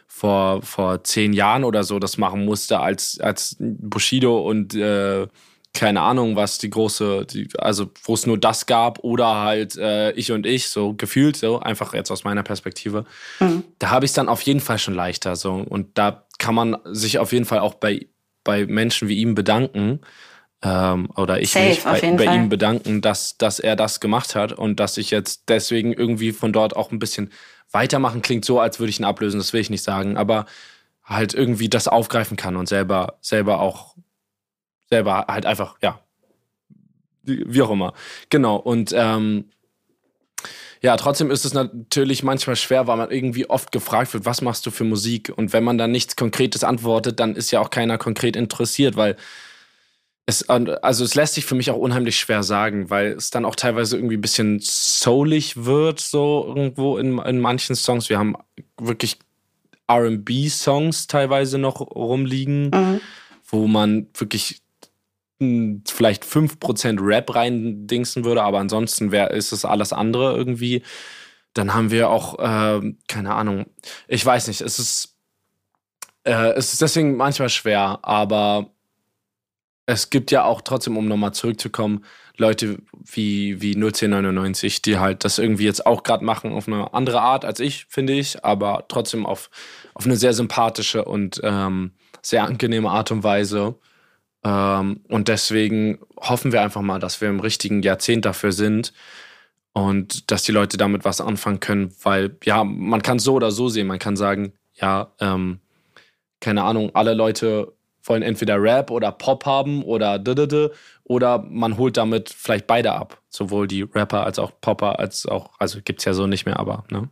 B: vor, vor zehn Jahren oder so das machen musste, als, als Bushido und äh, keine Ahnung, was die große, die, also wo es nur das gab oder halt äh, ich und ich, so gefühlt, so einfach jetzt aus meiner Perspektive. Mhm. Da habe ich es dann auf jeden Fall schon leichter. So. Und da kann man sich auf jeden Fall auch bei, bei Menschen wie ihm bedanken ähm, oder ich Safe, mich bei, bei ihm bedanken, dass, dass er das gemacht hat und dass ich jetzt deswegen irgendwie von dort auch ein bisschen weitermachen. Klingt so, als würde ich ihn ablösen, das will ich nicht sagen, aber halt irgendwie das aufgreifen kann und selber, selber auch, selber halt einfach, ja, wie auch immer. Genau, und ähm, ja, trotzdem ist es natürlich manchmal schwer, weil man irgendwie oft gefragt wird, was machst du für Musik? Und wenn man dann nichts Konkretes antwortet, dann ist ja auch keiner konkret interessiert, weil es, also es lässt sich für mich auch unheimlich schwer sagen, weil es dann auch teilweise irgendwie ein bisschen soulig wird, so irgendwo in, in manchen Songs. Wir haben wirklich RB-Songs teilweise noch rumliegen, mhm. wo man wirklich hm, vielleicht 5% Rap reindingsen würde, aber ansonsten wär, ist es alles andere irgendwie. Dann haben wir auch, äh, keine Ahnung, ich weiß nicht, es ist, äh, es ist deswegen manchmal schwer, aber es gibt ja auch trotzdem, um nochmal zurückzukommen, Leute wie, wie 01099, die halt das irgendwie jetzt auch gerade machen auf eine andere Art als ich, finde ich, aber trotzdem auf, auf eine sehr sympathische und ähm, sehr angenehme Art und Weise. Ähm, und deswegen hoffen wir einfach mal, dass wir im richtigen Jahrzehnt dafür sind und dass die Leute damit was anfangen können, weil ja, man kann so oder so sehen. Man kann sagen, ja, ähm, keine Ahnung, alle Leute wollen entweder Rap oder Pop haben oder d oder man holt damit vielleicht beide ab, sowohl die Rapper als auch Popper als auch, also gibt's ja so nicht mehr, aber ne?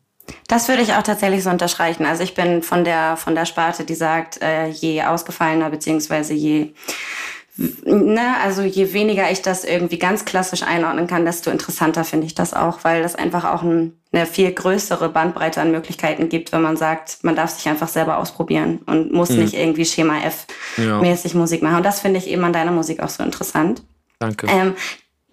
A: Das würde ich auch tatsächlich so unterstreichen. Also ich bin von der von der Sparte, die sagt, äh, je ausgefallener beziehungsweise je ne, also je weniger ich das irgendwie ganz klassisch einordnen kann, desto interessanter finde ich das auch, weil das einfach auch ein, eine viel größere Bandbreite an Möglichkeiten gibt, wenn man sagt, man darf sich einfach selber ausprobieren und muss mhm. nicht irgendwie Schema F-mäßig ja. Musik machen. Und das finde ich eben an deiner Musik auch so interessant.
B: Danke.
A: Ähm,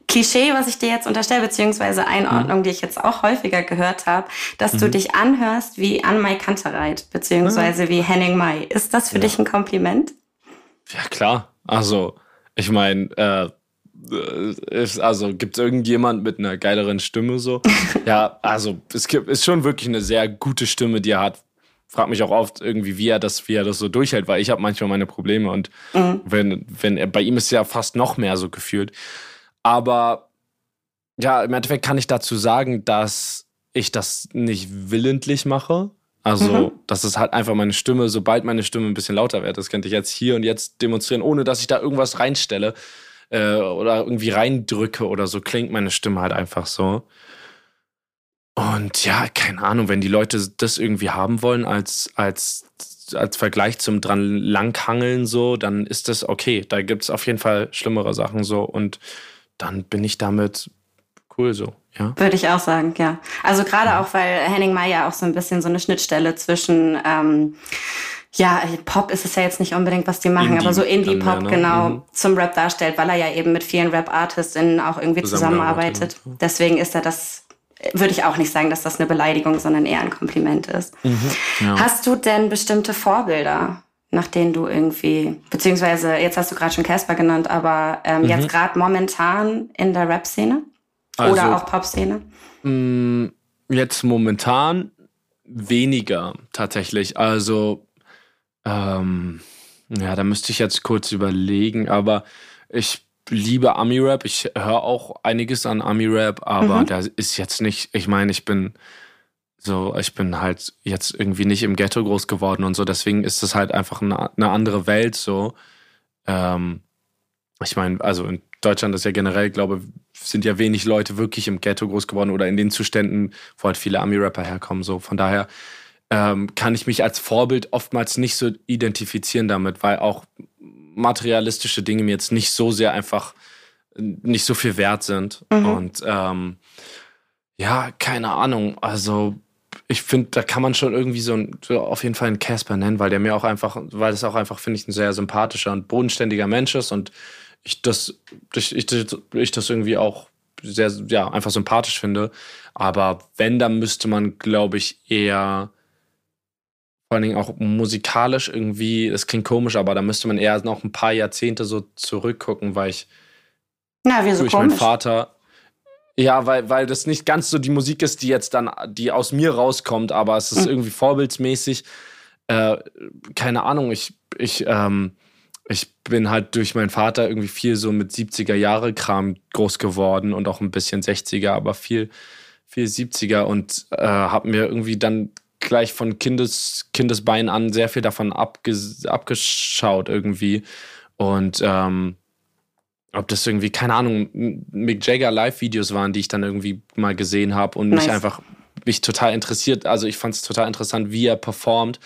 A: Klischee, was ich dir jetzt unterstelle, beziehungsweise Einordnung, mhm. die ich jetzt auch häufiger gehört habe, dass mhm. du dich anhörst wie Anmai Kantereit, beziehungsweise mhm. wie Henning Mai. Ist das für ja. dich ein Kompliment?
B: Ja, klar. Also, ich meine, äh, ist, also gibt es irgendjemand mit einer geileren Stimme so? ja, also es gibt, ist schon wirklich eine sehr gute Stimme, die er hat. Frag mich auch oft irgendwie, wie er das, wie er das so durchhält, weil ich habe manchmal meine Probleme und mhm. wenn, wenn er, bei ihm ist ja fast noch mehr so gefühlt. Aber ja, im Endeffekt kann ich dazu sagen, dass ich das nicht willentlich mache. Also, mhm. das ist halt einfach meine Stimme, sobald meine Stimme ein bisschen lauter wird, das könnte ich jetzt hier und jetzt demonstrieren, ohne dass ich da irgendwas reinstelle äh, oder irgendwie reindrücke oder so, klingt meine Stimme halt einfach so. Und ja, keine Ahnung, wenn die Leute das irgendwie haben wollen als, als, als Vergleich zum dran langhangeln so, dann ist das okay. Da gibt es auf jeden Fall schlimmere Sachen so und dann bin ich damit cool so. Ja.
A: Würde ich auch sagen, ja. Also gerade ja. auch, weil Henning Meyer auch so ein bisschen so eine Schnittstelle zwischen ähm, ja, Pop ist es ja jetzt nicht unbedingt, was die machen, Indie aber so Indie-Pop ne? genau mhm. zum Rap darstellt, weil er ja eben mit vielen Rap-ArtistInnen auch irgendwie zusammenarbeitet. Deswegen ist er das, würde ich auch nicht sagen, dass das eine Beleidigung, sondern eher ein Kompliment ist. Mhm. Ja. Hast du denn bestimmte Vorbilder, nach denen du irgendwie, beziehungsweise jetzt hast du gerade schon Casper genannt, aber ähm, mhm. jetzt gerade momentan in der Rap-Szene? Also, Oder auch Pop-Szene?
B: Mm, jetzt momentan weniger tatsächlich. Also, ähm, ja, da müsste ich jetzt kurz überlegen, aber ich liebe Ami-Rap. Ich höre auch einiges an Ami-Rap, aber mhm. da ist jetzt nicht, ich meine, ich bin so, ich bin halt jetzt irgendwie nicht im Ghetto groß geworden und so, deswegen ist das halt einfach eine, eine andere Welt so. Ähm, ich meine, also in Deutschland ist ja generell, glaube sind ja wenig Leute wirklich im Ghetto groß geworden oder in den Zuständen, wo halt viele Ami-Rapper herkommen. So von daher ähm, kann ich mich als Vorbild oftmals nicht so identifizieren damit, weil auch materialistische Dinge mir jetzt nicht so sehr einfach nicht so viel wert sind. Mhm. Und ähm, ja, keine Ahnung. Also ich finde, da kann man schon irgendwie so, ein, so auf jeden Fall einen Casper nennen, weil der mir auch einfach, weil das auch einfach, finde ich, ein sehr sympathischer und bodenständiger Mensch ist und ich das, ich, ich, ich das irgendwie auch sehr, ja, einfach sympathisch finde. Aber wenn, dann müsste man, glaube ich, eher vor allen Dingen auch musikalisch irgendwie, das klingt komisch, aber da müsste man eher noch ein paar Jahrzehnte so zurückgucken, weil ich
A: Na, wie so durch komisch?
B: meinen Vater. Ja, weil, weil das nicht ganz so die Musik ist, die jetzt dann, die aus mir rauskommt, aber es ist mhm. irgendwie vorbildsmäßig. Äh, keine Ahnung, ich, ich, ähm, ich bin halt durch meinen Vater irgendwie viel so mit 70er Jahre Kram groß geworden und auch ein bisschen 60er, aber viel, viel 70er und äh, habe mir irgendwie dann gleich von Kindes, Kindesbeinen an sehr viel davon abges abgeschaut irgendwie. Und ähm, ob das irgendwie, keine Ahnung, Mick Jagger Live-Videos waren, die ich dann irgendwie mal gesehen habe und nice. mich einfach mich total interessiert. Also ich fand es total interessant, wie er performt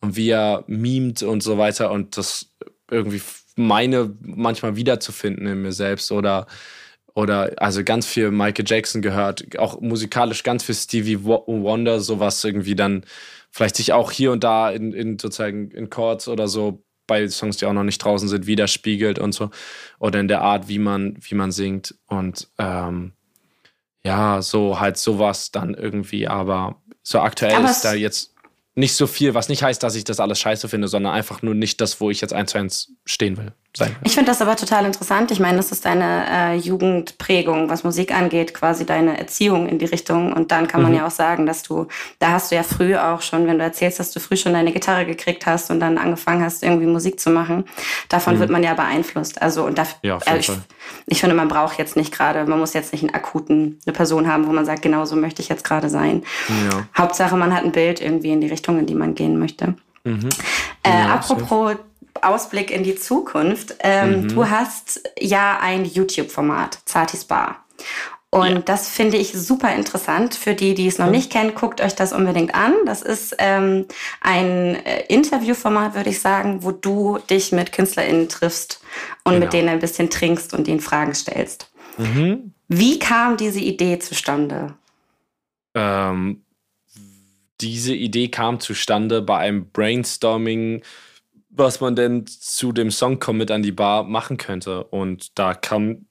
B: und wie er mimt und so weiter. Und das irgendwie meine manchmal wiederzufinden in mir selbst oder oder also ganz viel Michael Jackson gehört, auch musikalisch ganz viel Stevie Wonder, sowas irgendwie dann vielleicht sich auch hier und da in, in sozusagen in Chords oder so bei Songs, die auch noch nicht draußen sind, widerspiegelt und so oder in der Art, wie man wie man singt und ähm, ja, so halt sowas dann irgendwie, aber so aktuell aber ist da jetzt nicht so viel, was nicht heißt, dass ich das alles scheiße finde, sondern einfach nur nicht das, wo ich jetzt eins zu eins stehen will. Sein
A: Ich finde das aber total interessant. Ich meine, das ist deine äh, Jugendprägung, was Musik angeht, quasi deine Erziehung in die Richtung. Und dann kann man mhm. ja auch sagen, dass du, da hast du ja früh auch schon, wenn du erzählst, dass du früh schon deine Gitarre gekriegt hast und dann angefangen hast, irgendwie Musik zu machen, davon mhm. wird man ja beeinflusst. Also und dafür, ja, äh, ich, ich, finde, man braucht jetzt nicht gerade, man muss jetzt nicht einen akuten, eine Person haben, wo man sagt, genau so möchte ich jetzt gerade sein. Ja. Hauptsache, man hat ein Bild irgendwie in die Richtung, in die man gehen möchte. Mhm. Äh, ja, apropos Ausblick in die Zukunft. Ähm, mhm. Du hast ja ein YouTube-Format, Zartis Bar. Und ja. das finde ich super interessant. Für die, die es noch nicht kennen, guckt euch das unbedingt an. Das ist ähm, ein äh, Interviewformat, würde ich sagen, wo du dich mit KünstlerInnen triffst und genau. mit denen ein bisschen trinkst und ihnen Fragen stellst. Mhm. Wie kam diese Idee zustande?
B: Ähm, diese Idee kam zustande bei einem Brainstorming was man denn zu dem Song Komm mit an die Bar machen könnte. Und da kam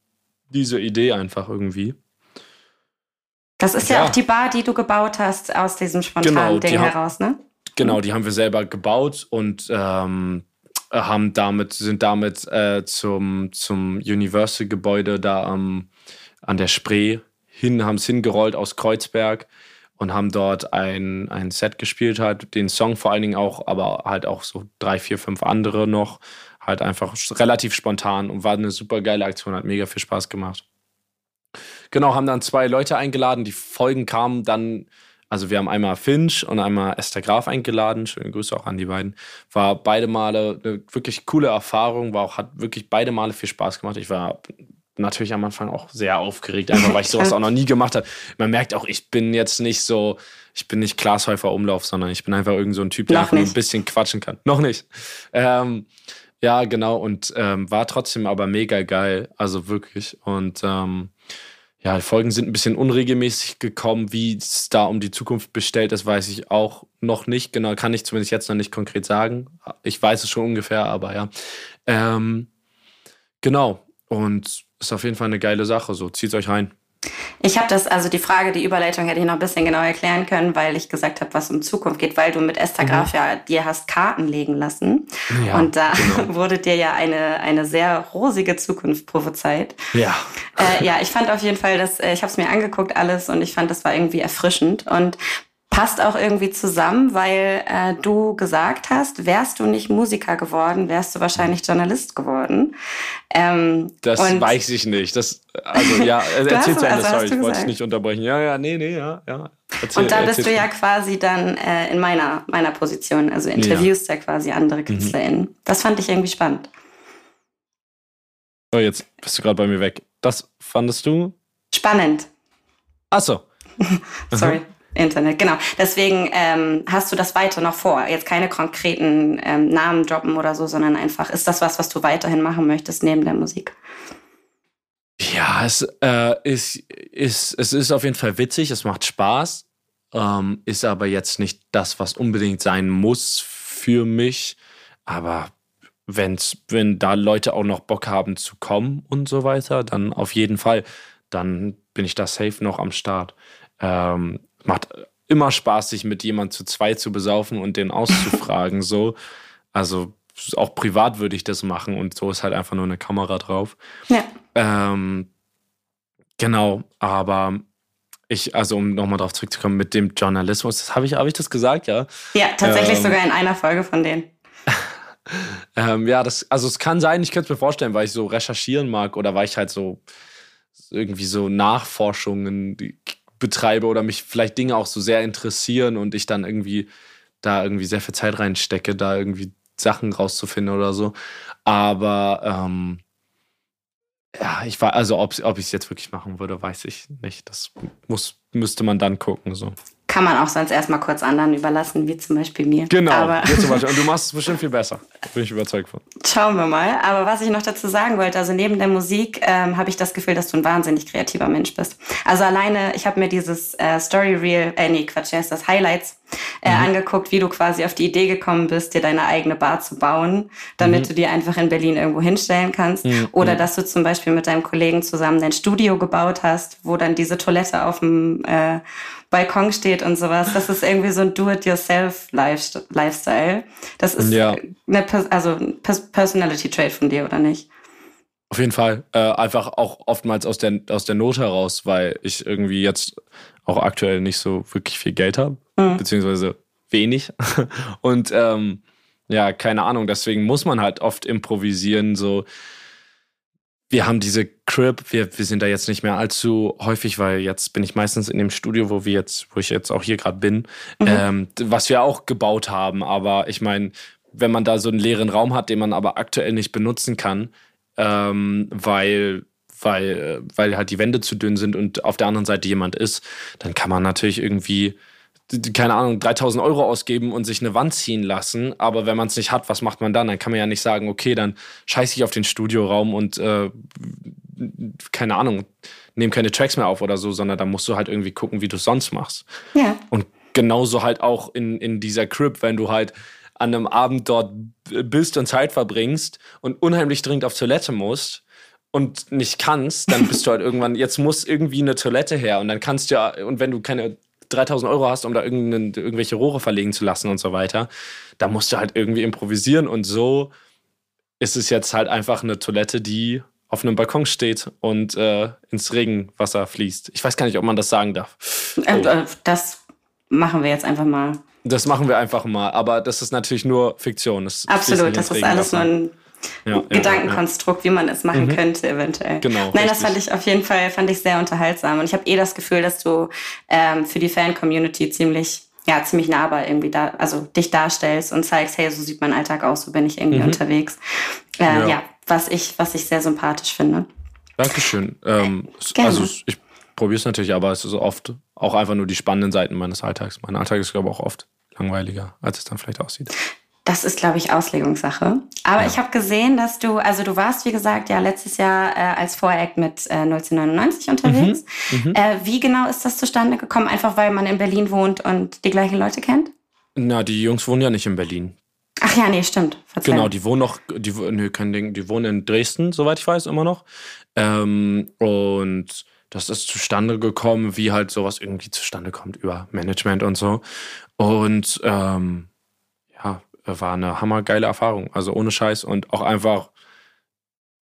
B: diese Idee einfach irgendwie.
A: Das ist ja, ja auch die Bar, die du gebaut hast aus diesem spontanen genau, Ding heraus, ne?
B: Genau, die haben wir selber gebaut und ähm, haben damit, sind damit äh, zum, zum Universal-Gebäude da ähm, an der Spree hin, haben es hingerollt aus Kreuzberg und haben dort ein, ein Set gespielt, halt den Song vor allen Dingen auch, aber halt auch so drei, vier, fünf andere noch. Halt einfach relativ spontan und war eine super geile Aktion, hat mega viel Spaß gemacht. Genau, haben dann zwei Leute eingeladen. Die Folgen kamen dann, also wir haben einmal Finch und einmal Esther Graf eingeladen. Schöne Grüße auch an die beiden. War beide Male eine wirklich coole Erfahrung, war auch, hat wirklich beide Male viel Spaß gemacht. Ich war natürlich am Anfang auch sehr aufgeregt, einfach weil ich sowas auch noch nie gemacht habe. Man merkt auch, ich bin jetzt nicht so, ich bin nicht Glashäufer Umlauf, sondern ich bin einfach irgend so ein Typ, der einfach nur ein bisschen quatschen kann. Noch nicht. Ähm, ja, genau. Und ähm, war trotzdem aber mega geil. Also wirklich. Und ähm, ja, die Folgen sind ein bisschen unregelmäßig gekommen. Wie es da um die Zukunft bestellt ist, weiß ich auch noch nicht. Genau, kann ich zumindest jetzt noch nicht konkret sagen. Ich weiß es schon ungefähr, aber ja. Ähm, genau. Und ist auf jeden Fall eine geile Sache. So, zieht euch rein.
A: Ich habe das, also die Frage, die Überleitung hätte ich noch ein bisschen genauer erklären können, weil ich gesagt habe, was um Zukunft geht, weil du mit Esther mhm. Graf ja dir hast Karten legen lassen. Ja, und da genau. wurde dir ja eine, eine sehr rosige Zukunft prophezeit.
B: Ja.
A: Äh, ja, ich fand auf jeden Fall, dass äh, ich habe es mir angeguckt alles und ich fand, das war irgendwie erfrischend. Und passt auch irgendwie zusammen, weil äh, du gesagt hast, wärst du nicht Musiker geworden, wärst du wahrscheinlich Journalist geworden.
B: Ähm, das weiß ich nicht. Das, also ja, erzähl zu Ende, sorry, ich wollte es nicht unterbrechen. Ja, ja, nee, nee, ja, ja.
A: Erzähl, und da bist du ja quasi dann äh, in meiner, meiner Position, also interviewst ja, ja quasi andere mhm. KünstlerInnen. Mhm. Das fand ich irgendwie spannend.
B: Oh, jetzt bist du gerade bei mir weg. Das fandest du?
A: Spannend.
B: Ach so.
A: Sorry. Internet, genau. Deswegen ähm, hast du das weiter noch vor. Jetzt keine konkreten ähm, Namen droppen oder so, sondern einfach, ist das was, was du weiterhin machen möchtest neben der Musik?
B: Ja, es, äh, ist, ist, es ist auf jeden Fall witzig, es macht Spaß, ähm, ist aber jetzt nicht das, was unbedingt sein muss für mich. Aber wenn's, wenn da Leute auch noch Bock haben zu kommen und so weiter, dann auf jeden Fall, dann bin ich da safe noch am Start. Ähm, macht immer Spaß, sich mit jemand zu zweit zu besaufen und den auszufragen. so. Also auch privat würde ich das machen und so ist halt einfach nur eine Kamera drauf.
A: Ja.
B: Ähm, genau, aber ich, also um nochmal drauf zurückzukommen, mit dem Journalismus, habe ich, hab ich das gesagt, ja?
A: Ja, tatsächlich ähm, sogar in einer Folge von denen.
B: ähm, ja, das, also es kann sein, ich könnte es mir vorstellen, weil ich so recherchieren mag oder weil ich halt so irgendwie so Nachforschungen betreibe oder mich vielleicht Dinge auch so sehr interessieren und ich dann irgendwie da irgendwie sehr viel Zeit reinstecke, da irgendwie Sachen rauszufinden oder so. Aber ähm, ja, ich war, also ob, ob ich es jetzt wirklich machen würde, weiß ich nicht. Das muss, müsste man dann gucken. So.
A: Kann man auch sonst erstmal kurz anderen überlassen, wie zum Beispiel mir.
B: Genau, Aber zum Beispiel. Und du machst es bestimmt viel besser. Bin ich überzeugt von.
A: Schauen wir mal. Aber was ich noch dazu sagen wollte, also neben der Musik ähm, habe ich das Gefühl, dass du ein wahnsinnig kreativer Mensch bist. Also alleine, ich habe mir dieses äh, Story Reel, äh, nee, Quatsch, ist das Highlights äh, mhm. angeguckt, wie du quasi auf die Idee gekommen bist, dir deine eigene Bar zu bauen, damit mhm. du die einfach in Berlin irgendwo hinstellen kannst. Mhm. Oder mhm. dass du zum Beispiel mit deinem Kollegen zusammen dein Studio gebaut hast, wo dann diese Toilette auf dem äh, Balkon steht und sowas. Das ist irgendwie so ein Do-it-yourself-Lifestyle. Das ist ja. eine also Personality-Trait von dir, oder nicht?
B: Auf jeden Fall. Äh, einfach auch oftmals aus der, aus der Not heraus, weil ich irgendwie jetzt auch aktuell nicht so wirklich viel Geld habe, mhm. beziehungsweise wenig. Und ähm, ja, keine Ahnung, deswegen muss man halt oft improvisieren, so wir haben diese Crib, wir, wir sind da jetzt nicht mehr allzu häufig, weil jetzt bin ich meistens in dem Studio, wo wir jetzt, wo ich jetzt auch hier gerade bin, mhm. ähm, was wir auch gebaut haben. Aber ich meine, wenn man da so einen leeren Raum hat, den man aber aktuell nicht benutzen kann, ähm, weil weil, weil halt die Wände zu dünn sind und auf der anderen Seite jemand ist, dann kann man natürlich irgendwie keine Ahnung, 3000 Euro ausgeben und sich eine Wand ziehen lassen. Aber wenn man es nicht hat, was macht man dann? Dann kann man ja nicht sagen, okay, dann scheiße ich auf den Studioraum und äh, keine Ahnung, nehme keine Tracks mehr auf oder so, sondern da musst du halt irgendwie gucken, wie du es sonst machst. Ja. Und genauso halt auch in, in dieser Crib, wenn du halt an einem Abend dort bist und Zeit verbringst und unheimlich dringend auf Toilette musst und nicht kannst, dann bist du halt irgendwann, jetzt muss irgendwie eine Toilette her und dann kannst du ja, und wenn du keine 3000 Euro hast, um da irgendwelche Rohre verlegen zu lassen und so weiter, da musst du halt irgendwie improvisieren und so ist es jetzt halt einfach eine Toilette, die auf einem Balkon steht und äh, ins Regenwasser fließt. Ich weiß gar nicht, ob man das sagen darf.
A: Oh. Das machen wir jetzt einfach mal.
B: Das machen wir einfach mal, aber das ist natürlich nur Fiktion.
A: Das Absolut, das ist alles nur ein ja, Gedankenkonstrukt, ja, ja. wie man es machen mhm. könnte, eventuell. Genau. Nein, richtig. das fand ich auf jeden Fall fand ich sehr unterhaltsam. Und ich habe eh das Gefühl, dass du ähm, für die Fan-Community ziemlich, ja, ziemlich nahbar irgendwie da, also dich darstellst und zeigst, hey, so sieht mein Alltag aus, so bin ich irgendwie mhm. unterwegs. Äh, ja. ja, was ich, was ich sehr sympathisch finde.
B: Dankeschön. Ähm, also ich probiere es natürlich, aber es ist oft auch einfach nur die spannenden Seiten meines Alltags. Mein Alltag ist, glaube ich, auch oft langweiliger, als es dann vielleicht aussieht.
A: Das ist, glaube ich, Auslegungssache. Aber ja. ich habe gesehen, dass du, also du warst, wie gesagt, ja letztes Jahr äh, als Voreck mit äh, 1999 unterwegs. Mhm. Mhm. Äh, wie genau ist das zustande gekommen? Einfach weil man in Berlin wohnt und die gleichen Leute kennt?
B: Na, die Jungs wohnen ja nicht in Berlin.
A: Ach ja, nee, stimmt.
B: Verzeihung. Genau, die wohnen noch, die, nee, kein Ding, die wohnen in Dresden, soweit ich weiß, immer noch. Ähm, und das ist zustande gekommen, wie halt sowas irgendwie zustande kommt über Management und so. Und ähm, war eine hammergeile Erfahrung. Also ohne Scheiß und auch einfach,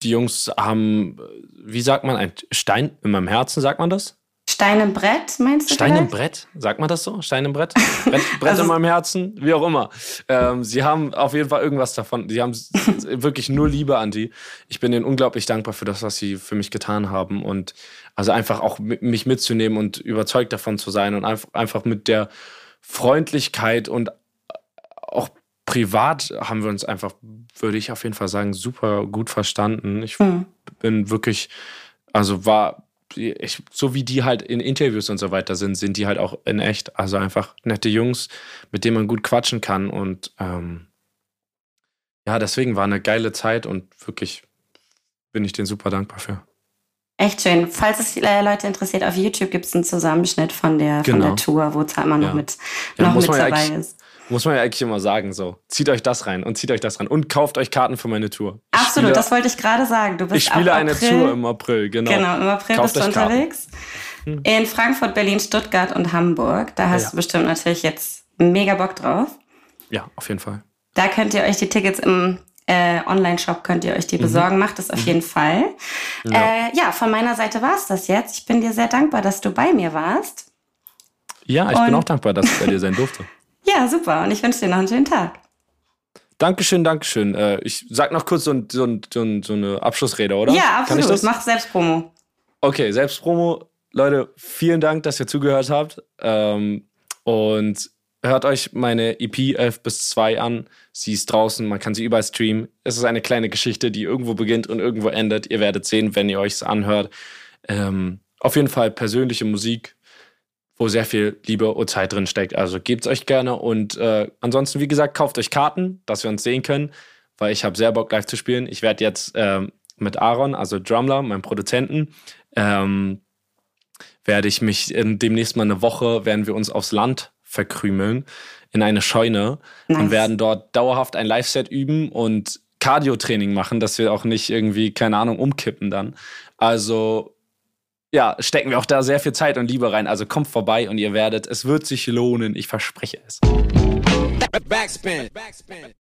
B: die Jungs haben, wie sagt man, ein Stein in meinem Herzen, sagt man das?
A: Stein im Brett, meinst
B: du? Stein im Brett, sagt man das so? Stein im Brett? Brett, Brett also, in meinem Herzen, wie auch immer. Ähm, sie haben auf jeden Fall irgendwas davon. Sie haben wirklich nur Liebe an die. Ich bin ihnen unglaublich dankbar für das, was sie für mich getan haben. Und also einfach auch mich mitzunehmen und überzeugt davon zu sein und einfach, einfach mit der Freundlichkeit und privat haben wir uns einfach, würde ich auf jeden Fall sagen, super gut verstanden. Ich mhm. bin wirklich, also war, ich, so wie die halt in Interviews und so weiter sind, sind die halt auch in echt. Also einfach nette Jungs, mit denen man gut quatschen kann. Und ähm, ja, deswegen war eine geile Zeit und wirklich bin ich denen super dankbar für.
A: Echt schön. Falls es Leute interessiert, auf YouTube gibt es einen Zusammenschnitt von der, genau. von der Tour, wo Zalmer noch ja. mit, noch ja, mit dabei ist.
B: Muss man ja eigentlich immer sagen, so. Zieht euch das rein und zieht euch das rein und kauft euch Karten für meine Tour.
A: Ich Absolut, spiele, das wollte ich gerade sagen. Du bist
B: ich spiele eine Tour im April, genau.
A: Genau, im April kauft bist du unterwegs. Hm. In Frankfurt, Berlin, Stuttgart und Hamburg. Da hast ja. du bestimmt natürlich jetzt mega Bock drauf.
B: Ja, auf jeden Fall.
A: Da könnt ihr euch die Tickets im äh, Online-Shop könnt ihr euch die mhm. besorgen. Macht das auf mhm. jeden Fall. Ja. Äh, ja, von meiner Seite war es das jetzt. Ich bin dir sehr dankbar, dass du bei mir warst.
B: Ja, ich und bin auch dankbar, dass ich bei dir sein durfte.
A: Ja, super. Und ich wünsche dir noch einen schönen Tag.
B: Dankeschön, Dankeschön. Äh, ich sag noch kurz so, so, so, so, eine Abschlussrede, oder?
A: Ja, absolut. Kann ich? Mach Selbstpromo.
B: Okay, Selbstpromo. Leute, vielen Dank, dass ihr zugehört habt. Ähm, und hört euch meine EP 11 bis 2 an. Sie ist draußen, man kann sie überall streamen. Es ist eine kleine Geschichte, die irgendwo beginnt und irgendwo endet. Ihr werdet sehen, wenn ihr euch es anhört. Ähm, auf jeden Fall persönliche Musik, wo sehr viel Liebe und Zeit drin steckt. Also gebt es euch gerne und äh, ansonsten, wie gesagt, kauft euch Karten, dass wir uns sehen können, weil ich habe sehr Bock live zu spielen. Ich werde jetzt ähm, mit Aaron, also Drumler, meinem Produzenten, ähm, werde ich mich in, demnächst mal eine Woche, werden wir uns aufs Land verkrümeln in eine Scheune nice. und werden dort dauerhaft ein Live-Set üben und Cardio-Training machen, dass wir auch nicht irgendwie, keine Ahnung, umkippen dann. Also ja, stecken wir auch da sehr viel Zeit und Liebe rein. Also kommt vorbei und ihr werdet, es wird sich lohnen, ich verspreche es. Backspin. Backspin.